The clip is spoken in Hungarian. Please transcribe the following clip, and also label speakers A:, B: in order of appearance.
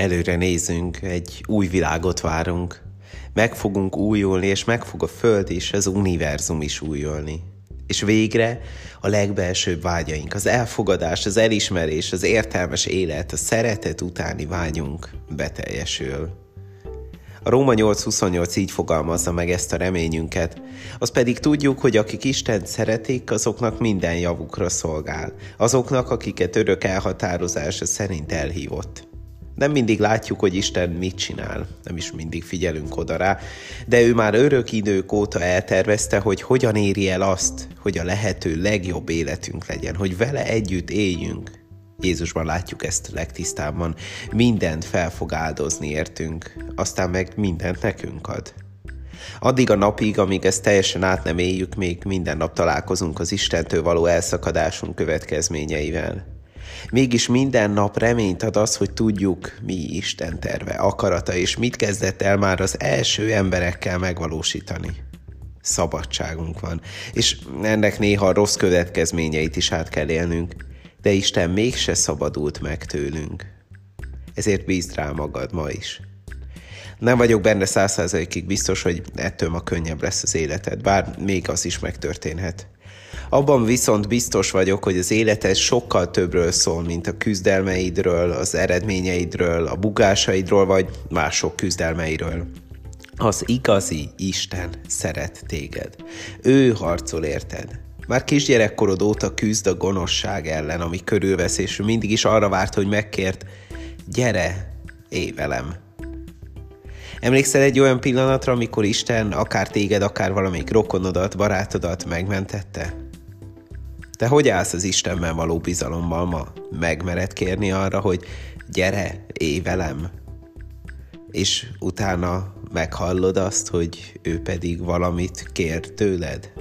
A: Előre nézünk, egy új világot várunk. Meg fogunk újulni, és meg fog a Föld és az univerzum is újulni. És végre a legbelsőbb vágyaink, az elfogadás, az elismerés, az értelmes élet, a szeretet utáni vágyunk beteljesül. A Róma 8.28 így fogalmazza meg ezt a reményünket, azt pedig tudjuk, hogy akik Isten szeretik, azoknak minden javukra szolgál, azoknak, akiket örök elhatározása szerint elhívott. Nem mindig látjuk, hogy Isten mit csinál, nem is mindig figyelünk oda rá, de ő már örök idők óta eltervezte, hogy hogyan éri el azt, hogy a lehető legjobb életünk legyen, hogy vele együtt éljünk. Jézusban látjuk ezt legtisztábban. Mindent fel fog áldozni értünk, aztán meg mindent nekünk ad. Addig a napig, amíg ezt teljesen át nem éljük, még minden nap találkozunk az Istentől való elszakadásunk következményeivel. Mégis minden nap reményt ad az, hogy tudjuk, mi Isten terve, akarata, és mit kezdett el már az első emberekkel megvalósítani. Szabadságunk van, és ennek néha rossz következményeit is át kell élnünk, de Isten mégse szabadult meg tőlünk. Ezért bízd rá magad ma is. Nem vagyok benne százszerzalékig biztos, hogy ettől ma könnyebb lesz az életed, bár még az is megtörténhet. Abban viszont biztos vagyok, hogy az életed sokkal többről szól, mint a küzdelmeidről, az eredményeidről, a bugásaidról, vagy mások küzdelmeiről. Az igazi Isten szeret téged. Ő harcol érted. Már kisgyerekkorod óta küzd a gonoszság ellen, ami körülvesz, és mindig is arra várt, hogy megkért, gyere, élj velem. Emlékszel egy olyan pillanatra, amikor Isten akár téged, akár valamelyik rokonodat, barátodat megmentette? Te hogy állsz az Istenben való bizalommal ma? Megmered kérni arra, hogy gyere, élj velem? És utána meghallod azt, hogy ő pedig valamit kér tőled?